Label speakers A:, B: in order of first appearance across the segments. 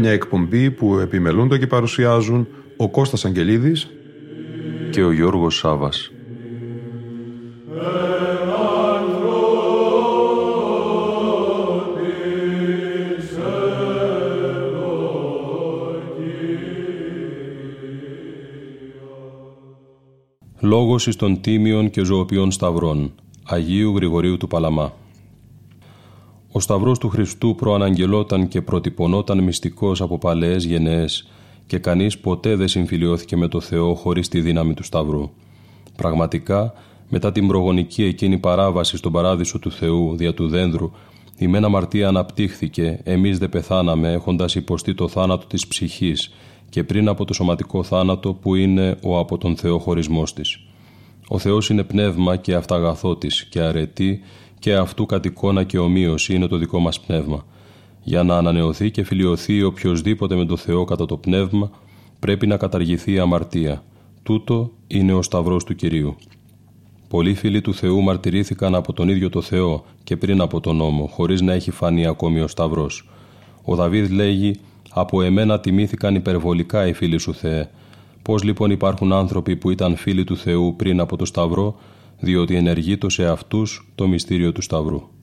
A: Μια εκπομπή που επιμελούνται και παρουσιάζουν ο Κώστας Αγγελίδης και ο Γιώργος Σάβας. Λόγος εις των τίμιων και ζωοποιών σταυρών Αγίου Γρηγορίου του Παλαμά Ο σταυρός του Χριστού προαναγγελόταν και προτυπωνόταν μυστικός από παλαιές γενναίες και κανείς ποτέ δεν συμφιλιώθηκε με το Θεό χωρίς τη δύναμη του Σταυρού. Πραγματικά, μετά την προγονική εκείνη παράβαση στον παράδεισο του Θεού δια του δένδρου, η μένα αμαρτία αναπτύχθηκε, εμείς δεν πεθάναμε έχοντας υποστεί το θάνατο της ψυχής και πριν από το σωματικό θάνατο που είναι ο από τον Θεό χωρισμός της. Ο Θεός είναι πνεύμα και αυταγαθότης και αρετή και αυτού κατ' εικόνα και ομοίωση είναι το δικό μας πνεύμα. Για να ανανεωθεί και φιλιωθεί οποιοδήποτε με το Θεό κατά το πνεύμα, πρέπει να καταργηθεί η αμαρτία. Τούτο είναι ο Σταυρός του Κυρίου. Πολλοί φίλοι του Θεού μαρτυρήθηκαν από τον ίδιο το Θεό και πριν από τον νόμο, χωρίς να έχει φανεί ακόμη ο Σταυρός. Ο Δαβίδ λέγει «Από εμένα τιμήθηκαν υπερβολικά οι φίλοι σου Θεέ». Πώς λοιπόν υπάρχουν άνθρωποι που ήταν φίλοι του Θεού πριν από το Σταυρό, διότι ενεργείτο σε αυτούς το μυστήριο του Σταυρού.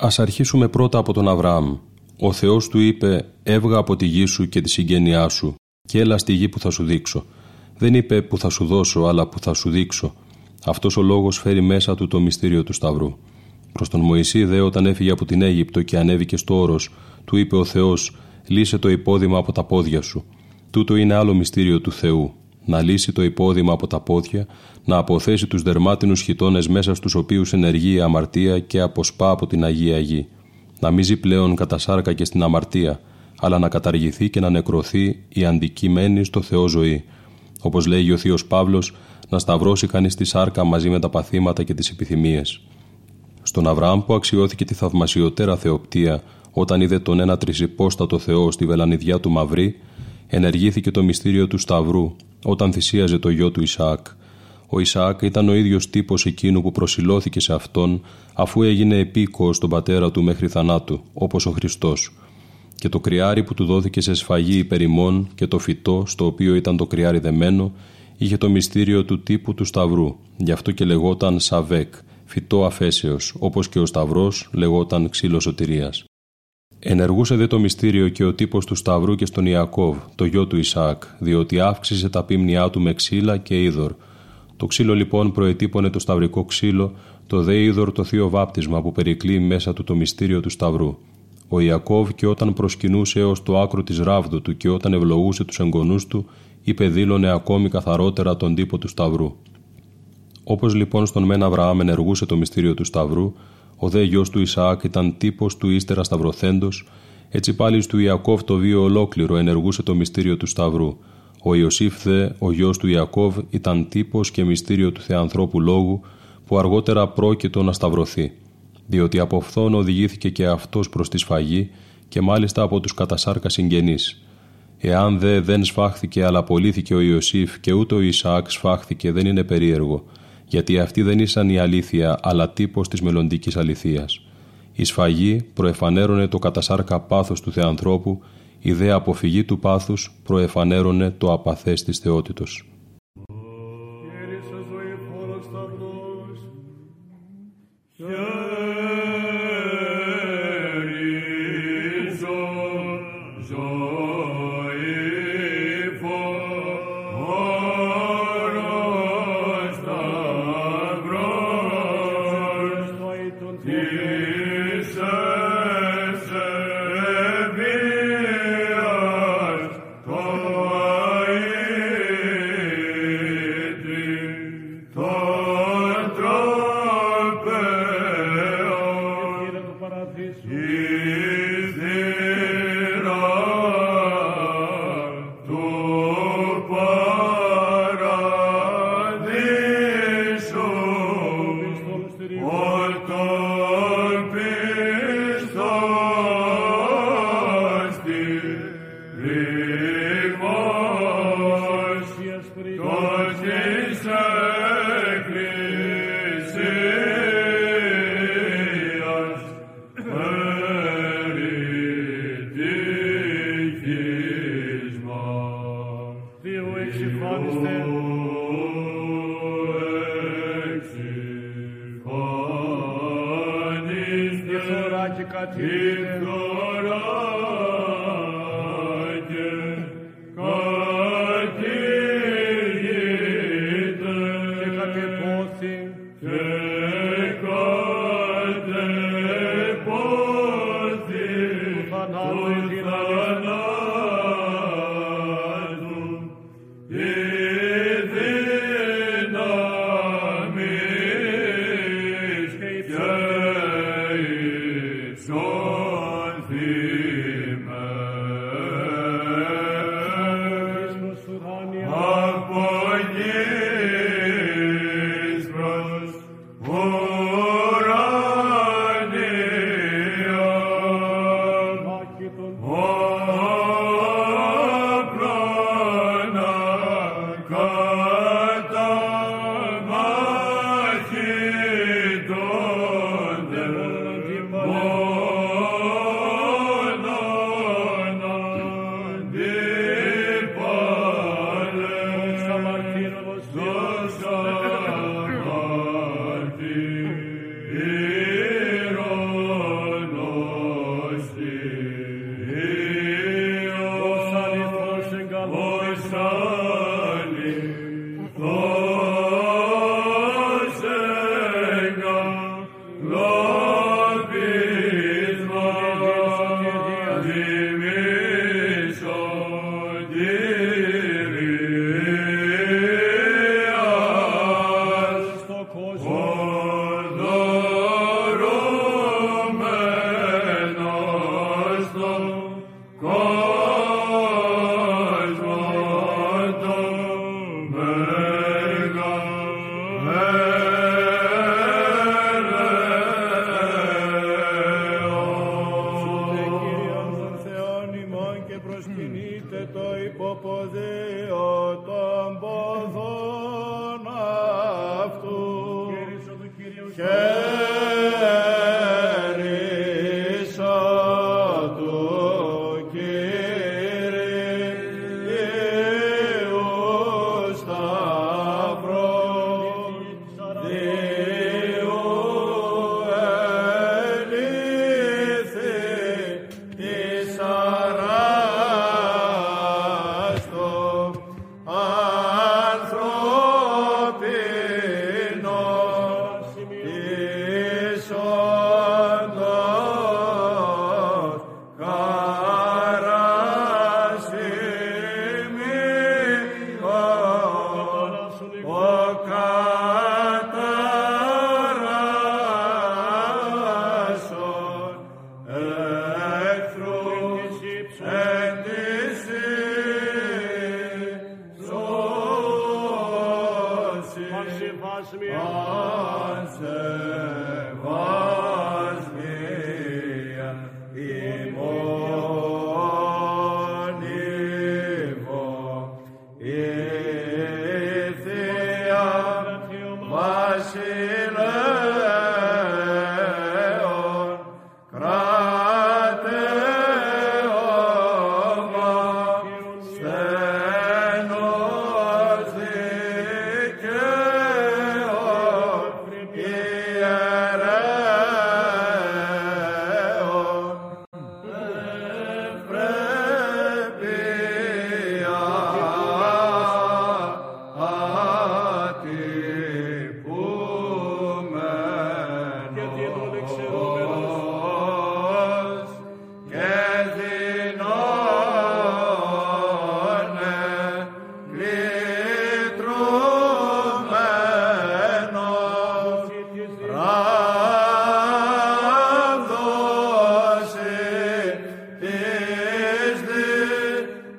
A: Ας αρχίσουμε πρώτα από τον Αβραάμ. Ο Θεός του είπε «Έβγα από τη γη σου και τη συγγένειά σου και έλα στη γη που θα σου δείξω». Δεν είπε «Που θα σου δώσω» αλλά «Που θα σου δείξω». Αυτός ο λόγος φέρει μέσα του το μυστήριο του Σταυρού. Προς τον Μωυσή δε όταν έφυγε από την Αίγυπτο και ανέβηκε στο όρος, του είπε ο Θεός «Λύσε το υπόδημα από τα πόδια σου». Τούτο είναι άλλο μυστήριο του Θεού να λύσει το υπόδημα από τα πόδια, να αποθέσει τους δερμάτινους χιτώνες μέσα στους οποίους ενεργεί η αμαρτία και αποσπά από την Αγία Γη. Να μίζει πλέον κατά σάρκα και στην αμαρτία, αλλά να καταργηθεί και να νεκρωθεί η αντικειμένη στο Θεό ζωή. Όπως λέγει ο Θείος Παύλος, να σταυρώσει κανείς τη σάρκα μαζί με τα παθήματα και τις επιθυμίες. Στον Αβραάμ που αξιώθηκε τη θαυμασιωτέρα θεοπτία όταν είδε τον ένα τρισυπόστατο Θεό στη βελανιδιά του Μαυρή, ενεργήθηκε το μυστήριο του Σταυρού όταν θυσίαζε το γιο του Ισαάκ. Ο Ισαάκ ήταν ο ίδιος τύπος εκείνου που προσιλώθηκε σε αυτόν αφού έγινε επίκοος στον πατέρα του μέχρι θανάτου, όπως ο Χριστός. Και το κρυάρι που του δόθηκε σε σφαγή υπερημών και το φυτό στο οποίο ήταν το κρυάρι δεμένο είχε το μυστήριο του τύπου του Σταυρού, γι' αυτό και λεγόταν Σαβέκ, φυτό αφέσεως, όπως και ο Σταυρός λεγόταν ξύλος σωτηρίας. Ενεργούσε δε το μυστήριο και ο τύπος του Σταυρού και στον Ιακώβ, το γιο του Ισαάκ, διότι αύξησε τα πίμνιά του με ξύλα και είδωρ. Το ξύλο λοιπόν προετύπωνε το σταυρικό ξύλο, το δε είδωρ το θείο βάπτισμα που περικλεί μέσα του το μυστήριο του Σταυρού. Ο Ιακώβ και όταν προσκυνούσε έως το άκρο της ράβδου του και όταν ευλογούσε τους εγγονούς του, είπε δήλωνε ακόμη καθαρότερα τον τύπο του Σταυρού. Όπως λοιπόν στον Μεν Αβραάμ ενεργούσε το μυστήριο του Σταυρού, ο δε γιος του Ισαάκ ήταν τύπος του ύστερα σταυροθέντος, έτσι πάλι του Ιακώβ το βίο ολόκληρο ενεργούσε το μυστήριο του Σταυρού. Ο Ιωσήφ δε, ο γιος του Ιακώβ, ήταν τύπος και μυστήριο του Θεανθρώπου λόγου, που αργότερα πρόκειτο να σταυρωθεί. Διότι από φθόν οδηγήθηκε και αυτός προς τη σφαγή και μάλιστα από τους κατασάρκα συγγενείς. Εάν δε δεν σφάχθηκε αλλά απολύθηκε ο Ιωσήφ και ούτε ο Ισαάκ σφάχθηκε δεν είναι περίεργο, γιατί αυτοί δεν ήσαν η αλήθεια, αλλά τύπος της μελλοντικής αληθείας. Η σφαγή προεφανέρωνε το κατασάρκα πάθος του Θεανθρώπου, η δε αποφυγή του πάθους προεφανέρωνε το απαθές της θεότητος.
B: Sara.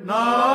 B: No.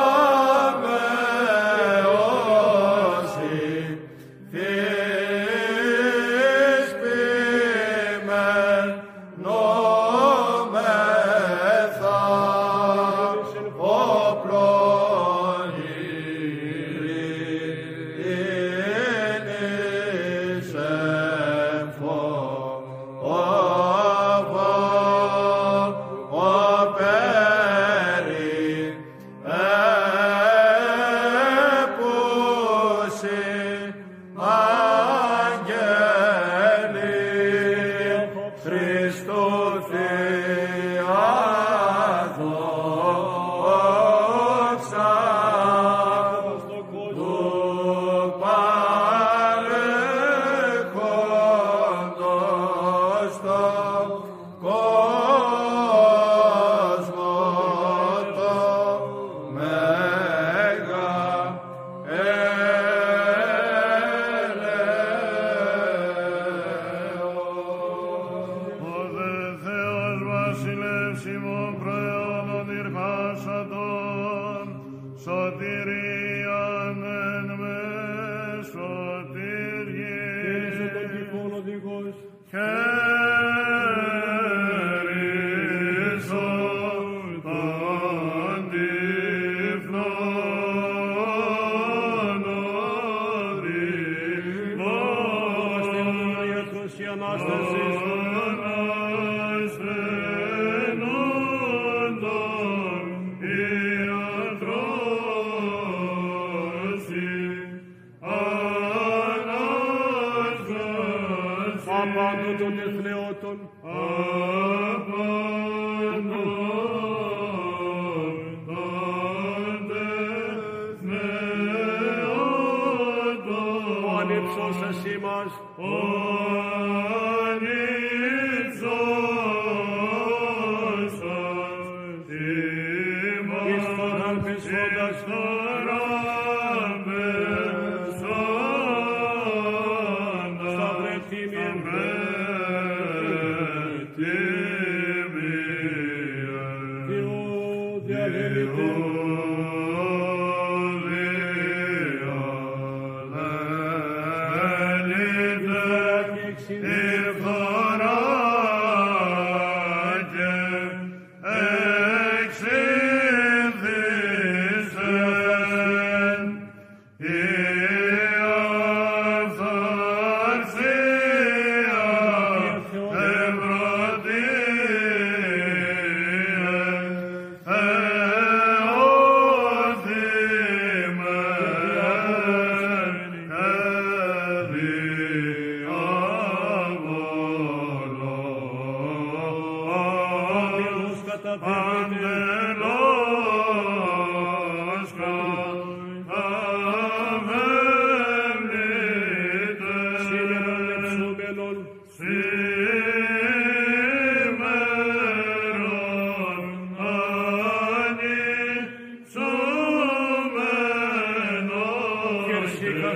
A: Musica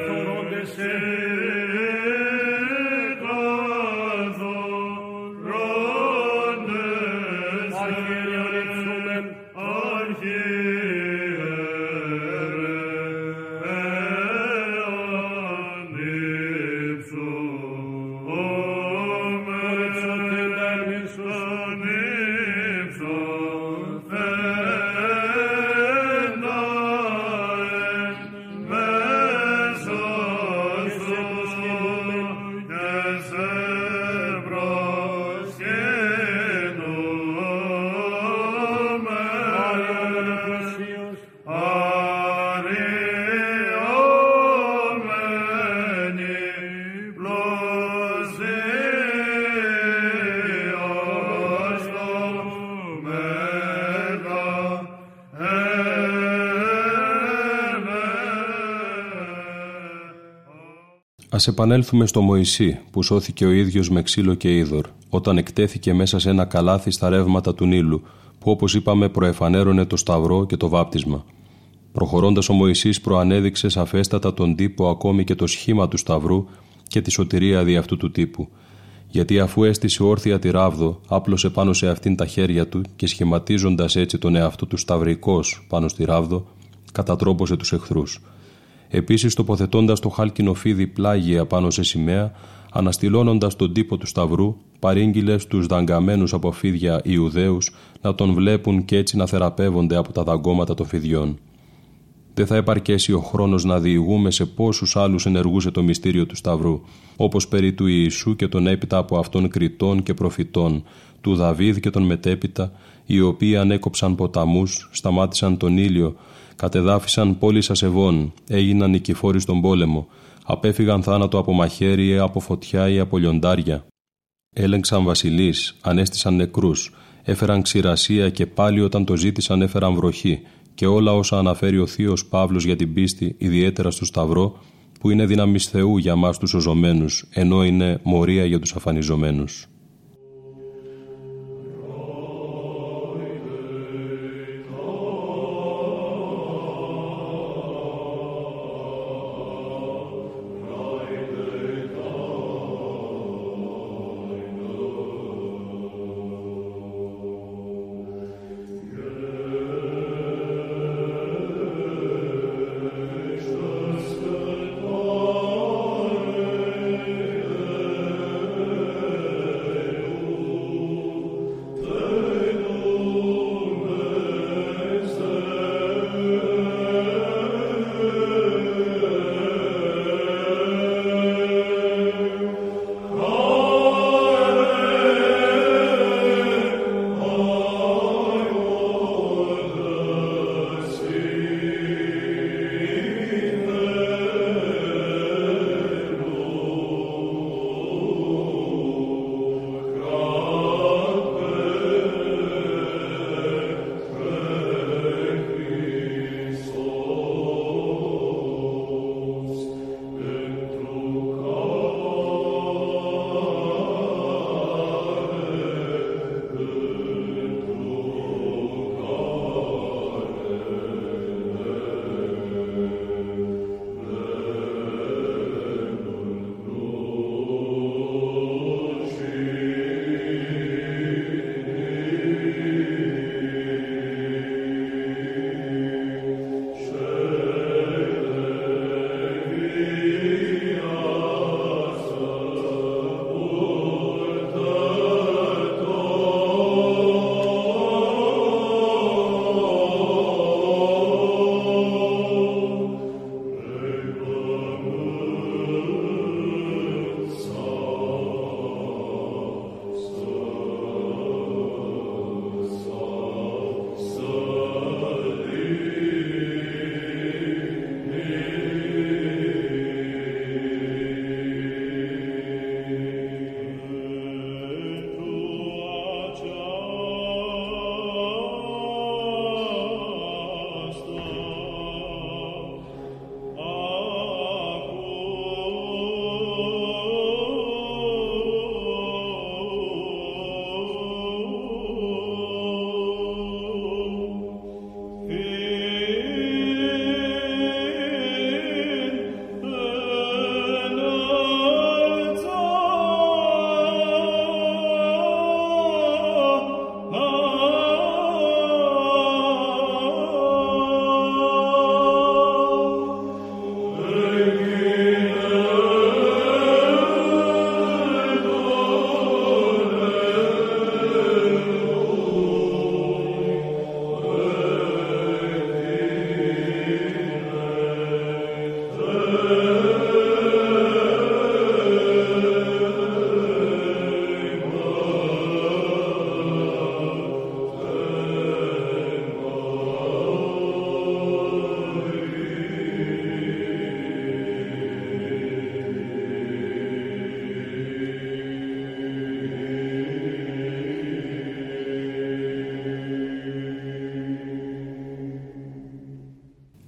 A: the se Ας επανέλθουμε στο Μωυσή που σώθηκε ο ίδιος με ξύλο και είδωρ όταν εκτέθηκε μέσα σε ένα καλάθι στα ρεύματα του Νείλου που όπως είπαμε προεφανέρωνε το σταυρό και το βάπτισμα. Προχωρώντας ο Μωυσής προανέδειξε σαφέστατα τον τύπο ακόμη και το σχήμα του σταυρού και τη σωτηρία δι' αυτού του τύπου. Γιατί αφού έστησε όρθια τη ράβδο, άπλωσε πάνω σε αυτήν τα χέρια του και σχηματίζοντας έτσι τον εαυτό του σταυρικός πάνω στη ράβδο, κατατρόπωσε τους εχθρούς. Επίσης τοποθετώντας το χάλκινο φίδι πλάγια πάνω σε σημαία, αναστηλώνοντας τον τύπο του σταυρού, παρήγγειλες στους δαγκαμένους από φίδια Ιουδαίους να τον βλέπουν και έτσι να θεραπεύονται από τα δαγκώματα των φιδιών. Δεν θα επαρκέσει ο χρόνος να διηγούμε σε πόσους άλλους ενεργούσε το μυστήριο του Σταυρού, όπως περί του Ιησού και τον έπειτα από αυτών κριτών και προφητών, του Δαβίδ και τον μετέπειτα, οι οποίοι ανέκοψαν ποταμούς, σταμάτησαν τον ήλιο, κατεδάφισαν πόλεις ασεβών, έγιναν νικηφόροι στον πόλεμο, απέφυγαν θάνατο από μαχαίρι ή από φωτιά ή από λιοντάρια. Έλεγξαν βασιλείς, ανέστησαν νεκρούς, έφεραν ξηρασία και πάλι όταν το ζήτησαν έφεραν βροχή και όλα όσα αναφέρει ο θείος Παύλος για την πίστη, ιδιαίτερα στο Σταυρό, που είναι δύναμης Θεού για μας τους οζωμένους, ενώ είναι μορία για τους αφανιζομένους.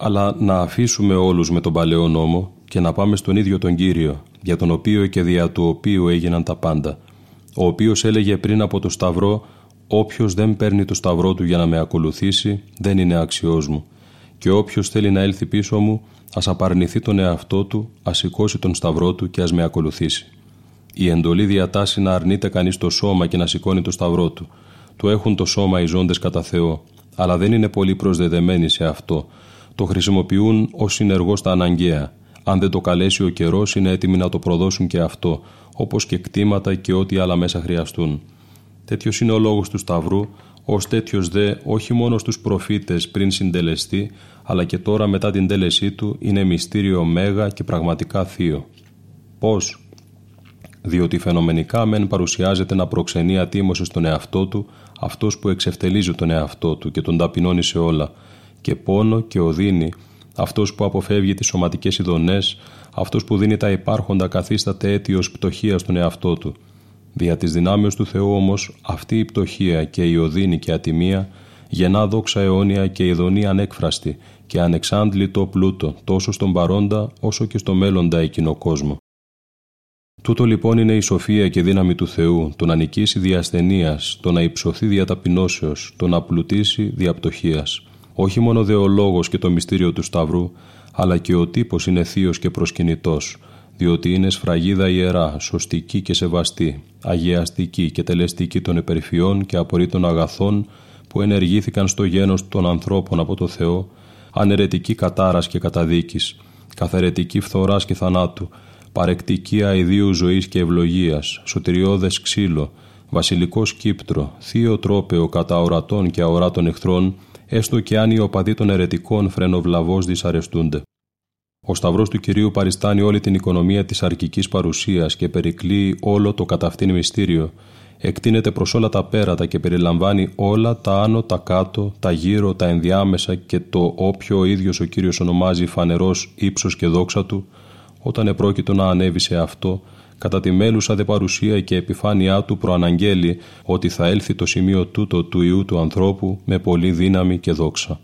A: Αλλά να αφήσουμε όλους με τον παλαιό νόμο και να πάμε στον ίδιο τον Κύριο, για τον οποίο και δια του οποίου έγιναν τα πάντα, ο οποίος έλεγε πριν από το Σταυρό «Όποιος δεν παίρνει το Σταυρό του για να με ακολουθήσει, δεν είναι αξιός μου» και όποιος θέλει να έλθει πίσω μου, ας απαρνηθεί τον εαυτό του, ας σηκώσει τον Σταυρό του και ας με ακολουθήσει. Η εντολή διατάσσει να αρνείται κανείς το σώμα και να σηκώνει το Σταυρό του. Του έχουν το σώμα οι ζώντες κατά Θεό, αλλά δεν είναι πολύ προσδεδεμένοι σε αυτό. Το χρησιμοποιούν ως συνεργό στα αναγκαία. Αν δεν το καλέσει ο καιρός, είναι έτοιμοι να το προδώσουν και αυτό, όπως και κτήματα και ό,τι άλλα μέσα χρειαστούν. Τέτοιος είναι ο λόγος του Σταυρού, ως τέτοιος δε όχι μόνο στους προφήτες πριν συντελεστεί, αλλά και τώρα μετά την τέλεσή του είναι μυστήριο μέγα και πραγματικά θείο. Πώς, διότι φαινομενικά μεν παρουσιάζεται να προξενεί ατίμωσης στον εαυτό του, αυτός που εξευτελίζει τον εαυτό του και τον ταπεινώνει σε όλα, και πόνο και οδύνη, αυτός που αποφεύγει τις σωματικές ειδονές, αυτός που δίνει τα υπάρχοντα καθίσταται αίτιος πτωχίας στον εαυτό του. Δια της δυνάμεως του Θεού όμως, αυτή η πτωχία και η οδύνη και ατιμία γεννά δόξα αιώνια και ειδονή ανέκφραστη και ανεξάντλητο πλούτο τόσο στον παρόντα όσο και στο μέλλοντα εκείνο κόσμο. Τούτο λοιπόν είναι η σοφία και δύναμη του Θεού, το να νικήσει δια το να υψωθεί δια ταπεινώσεως, το να πλουτίσει δια πτωχίας. Όχι μόνο δε ο λόγος και το μυστήριο του Σταυρού, αλλά και ο τύπος είναι θείος και προσκυνητός, διότι είναι σφραγίδα ιερά, σωστική και σεβαστή, αγιαστική και τελεστική των υπερφιών και απορρίτων αγαθών που ενεργήθηκαν στο γένος των ανθρώπων από το Θεό, αναιρετική κατάρας και καταδίκης, καθαρετική φθοράς και θανάτου, παρεκτική αηδίου ζωής και ευλογίας, σωτηριώδες ξύλο, βασιλικό σκύπτρο, θείο τρόπεο κατά ορατών και αοράτων εχθρών, έστω και αν οι οπαδοί των ερετικών φρενοβλαβώς δυσαρεστούνται. Ο Σταυρός του Κυρίου παριστάνει όλη την οικονομία της αρκικής παρουσίας και περικλεί όλο το κατά αυτήν μυστήριο, εκτείνεται προς όλα τα πέρατα και περιλαμβάνει όλα τα άνω, τα κάτω, τα γύρω, τα ενδιάμεσα και το όποιο ο ίδιος ο Κύριος ονομάζει φανερός ύψος και δόξα του, όταν επρόκειτο να ανέβει σε αυτό, κατά τη μέλουσα δε παρουσία και επιφάνειά του προαναγγέλει ότι θα έλθει το σημείο τούτο του Ιού του ανθρώπου με πολύ δύναμη και δόξα.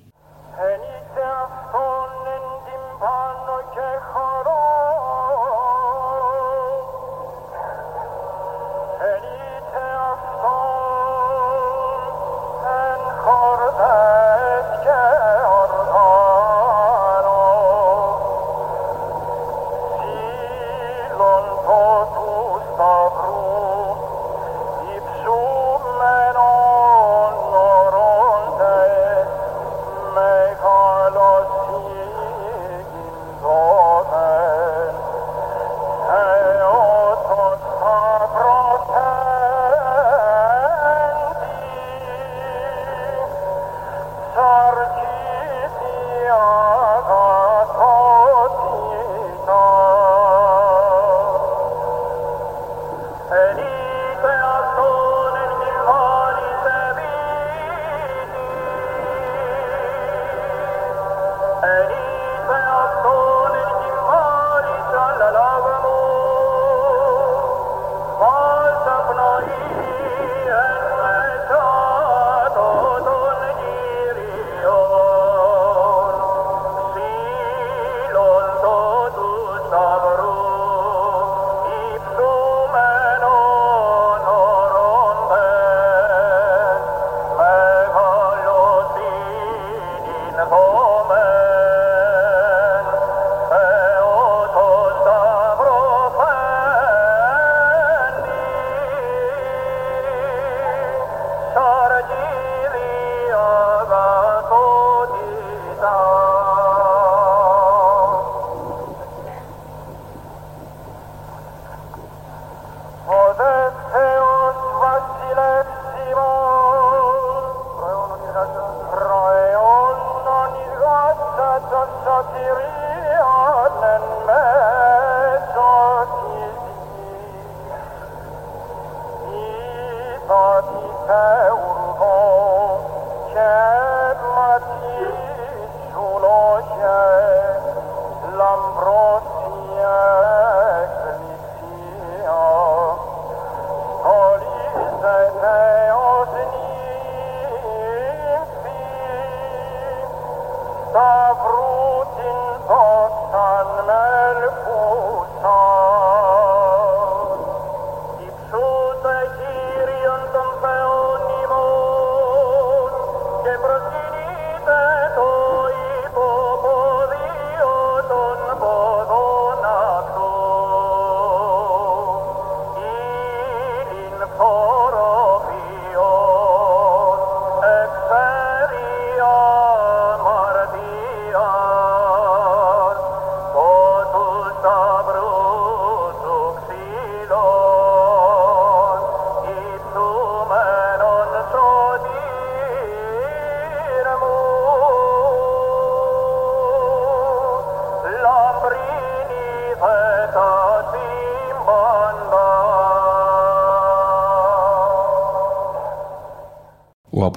A: أورد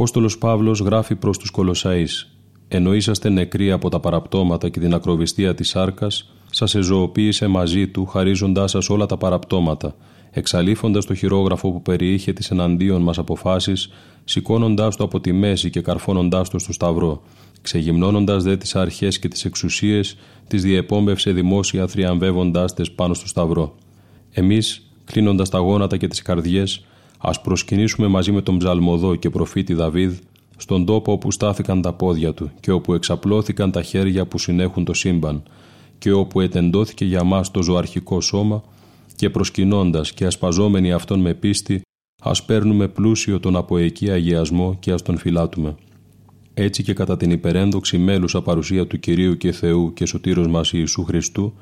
A: Απόστολος Παύλος γράφει προς τους Κολοσσαείς «Ενώ είσαστε νεκροί από τα παραπτώματα και την ακροβιστία της σάρκας, σας εζωοποίησε μαζί του χαρίζοντάς σας όλα τα παραπτώματα, εξαλείφοντας το χειρόγραφο που περιείχε τις εναντίον μας αποφάσεις, σηκώνοντάς το από τη μέση και καρφώνοντάς το στο σταυρό, ξεγυμνώνοντας δε τις αρχές και τις εξουσίες, τις διεπόμβευσε δημόσια θριαμβεύοντάς τες πάνω στο σταυρό. Εμείς, κλείνοντας τα γόνατα και τις καρδιές, ας προσκυνήσουμε μαζί με τον ψαλμοδό και προφήτη Δαβίδ στον τόπο όπου στάθηκαν τα πόδια του και όπου εξαπλώθηκαν τα χέρια που συνέχουν το σύμπαν και όπου ετεντώθηκε για μας το ζωαρχικό σώμα και προσκυνώντας και ασπαζόμενοι αυτόν με πίστη, ας παίρνουμε πλούσιο τον από εκεί αγιασμό και ας τον φυλάτουμε. Έτσι και κατά την υπερένδοξη μέλουσα παρουσία του Κυρίου και Θεού και Σωτήρος μας Ιησού Χριστού,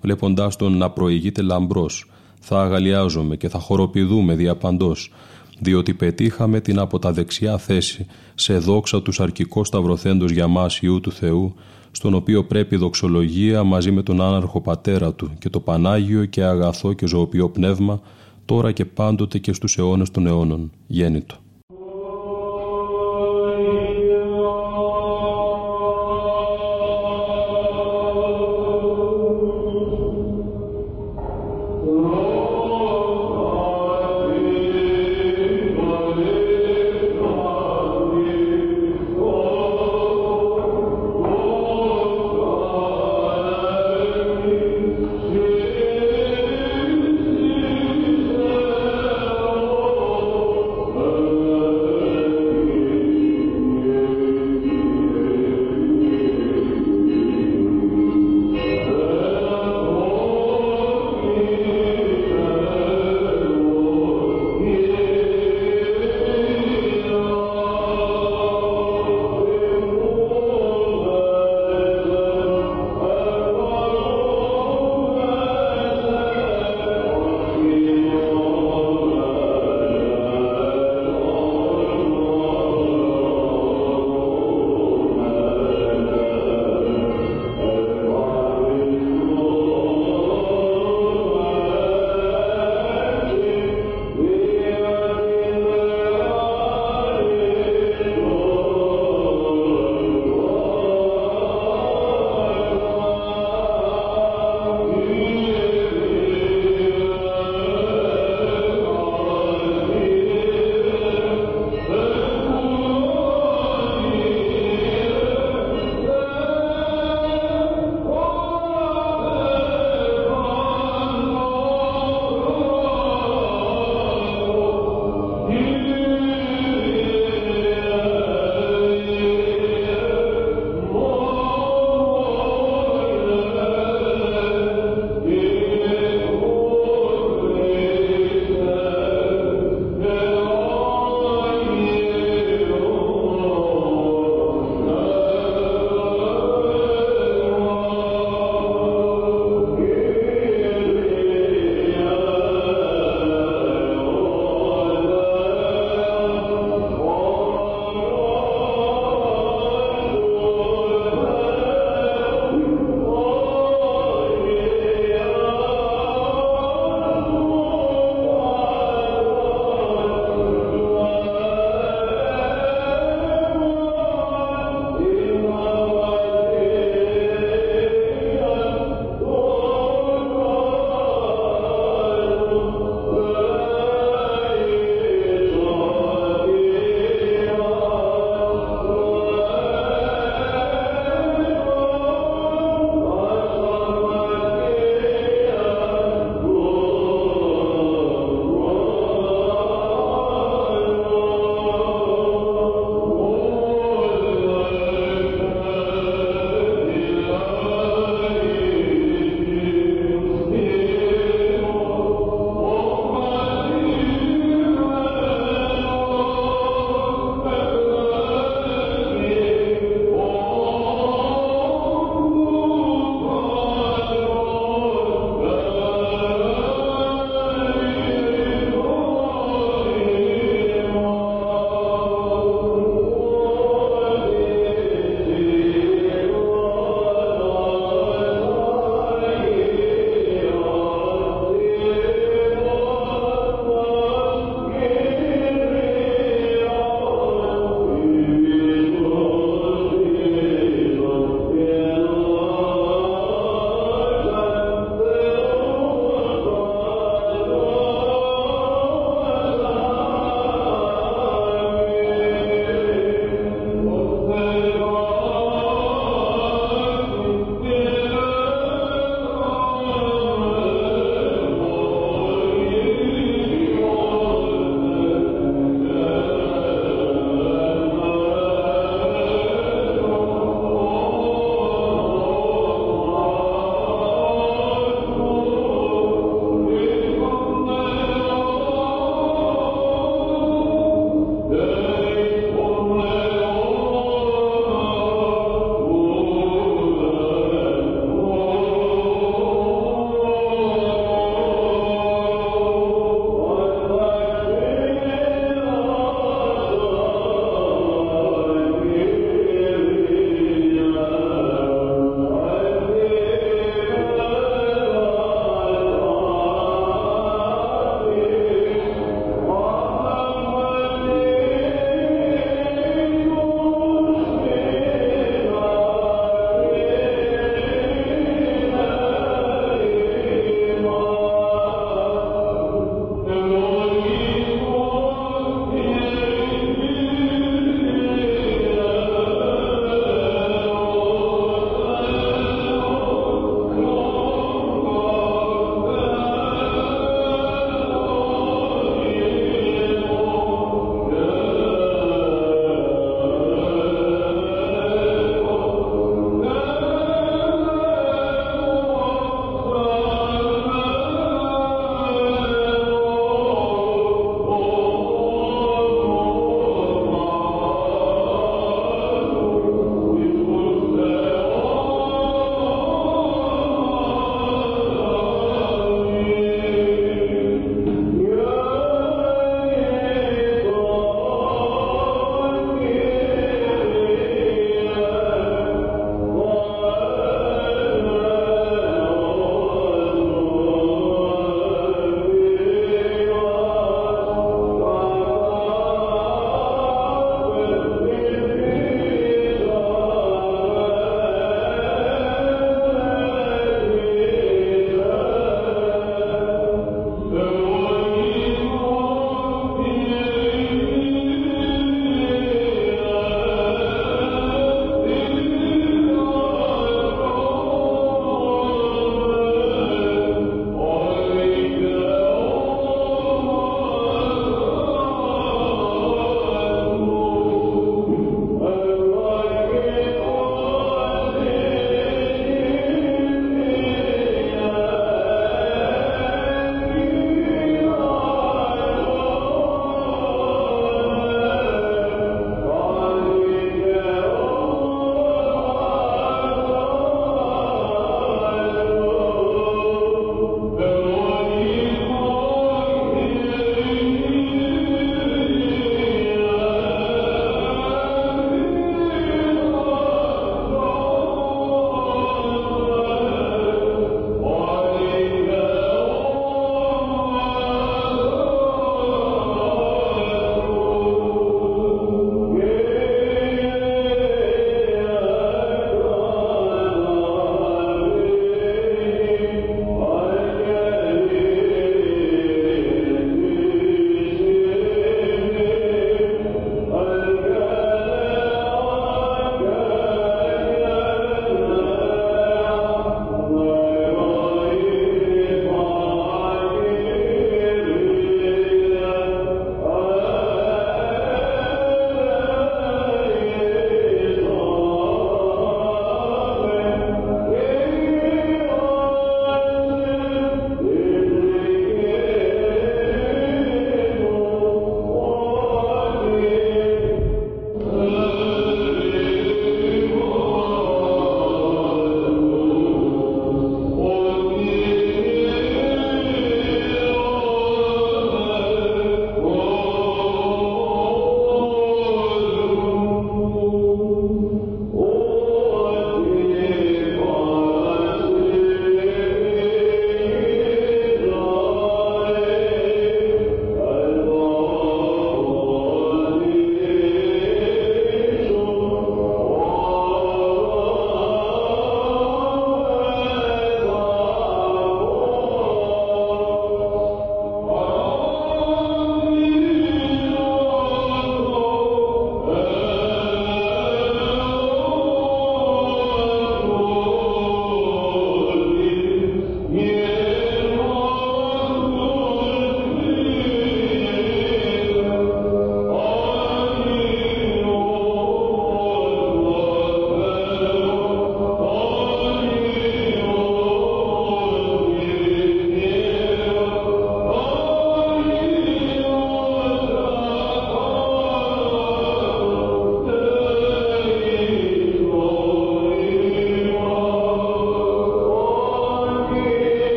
A: βλέποντάς τον να προηγείται λαμπρός, θα αγαλιάζομαι και θα χοροπηδούμε διαπαντός, διότι πετύχαμε την από τα δεξιά θέση σε δόξα τους αρκικός σταυρωθέντος για μας Ιού του Θεού, στον οποίο πρέπει δοξολογία μαζί με τον άναρχο πατέρα του και το Πανάγιο και αγαθό και ζωοποιό πνεύμα, τώρα και πάντοτε και στους αιώνες των αιώνων. Γέννητο.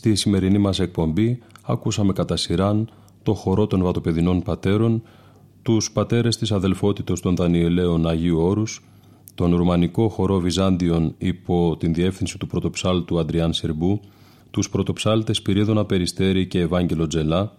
A: Στη σημερινή μας εκπομπή ακούσαμε κατά σειράν το χορό των βατοπεδινών πατέρων, τους πατέρες της αδελφότητος των Δανιελαίων Αγίου Όρους, τον ρουμανικό χορό Βυζάντιον υπό την διεύθυνση του πρωτοψάλτου Αντριάν Σερμπού, τους πρωτοψάλτες Πυρίδωνα Περιστέρη και Ευάγγελο Τζελά,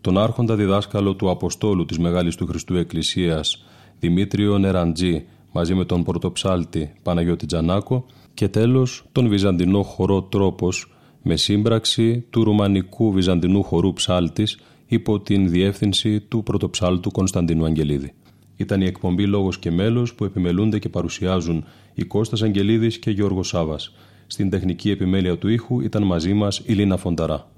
A: τον άρχοντα διδάσκαλο του Αποστόλου της Μεγάλης του Χριστού Εκκλησίας Δημήτριο Νεραντζή μαζί με τον πρωτοψάλτη Παναγιώτη Τζανάκο και τέλος τον βυζαντινό χορό Τρόπος με σύμπραξη του ρουμανικού βυζαντινού χορού ψάλτης υπό την διεύθυνση του πρωτοψάλτου Κωνσταντίνου Αγγελίδη. Ήταν η εκπομπή Λόγος και Μέλος που επιμελούνται και παρουσιάζουν η Κώστας Αγγελίδης και Γιώργος Σάβας. Στην τεχνική επιμέλεια του ήχου ήταν μαζί μας η Λίνα Φονταρά.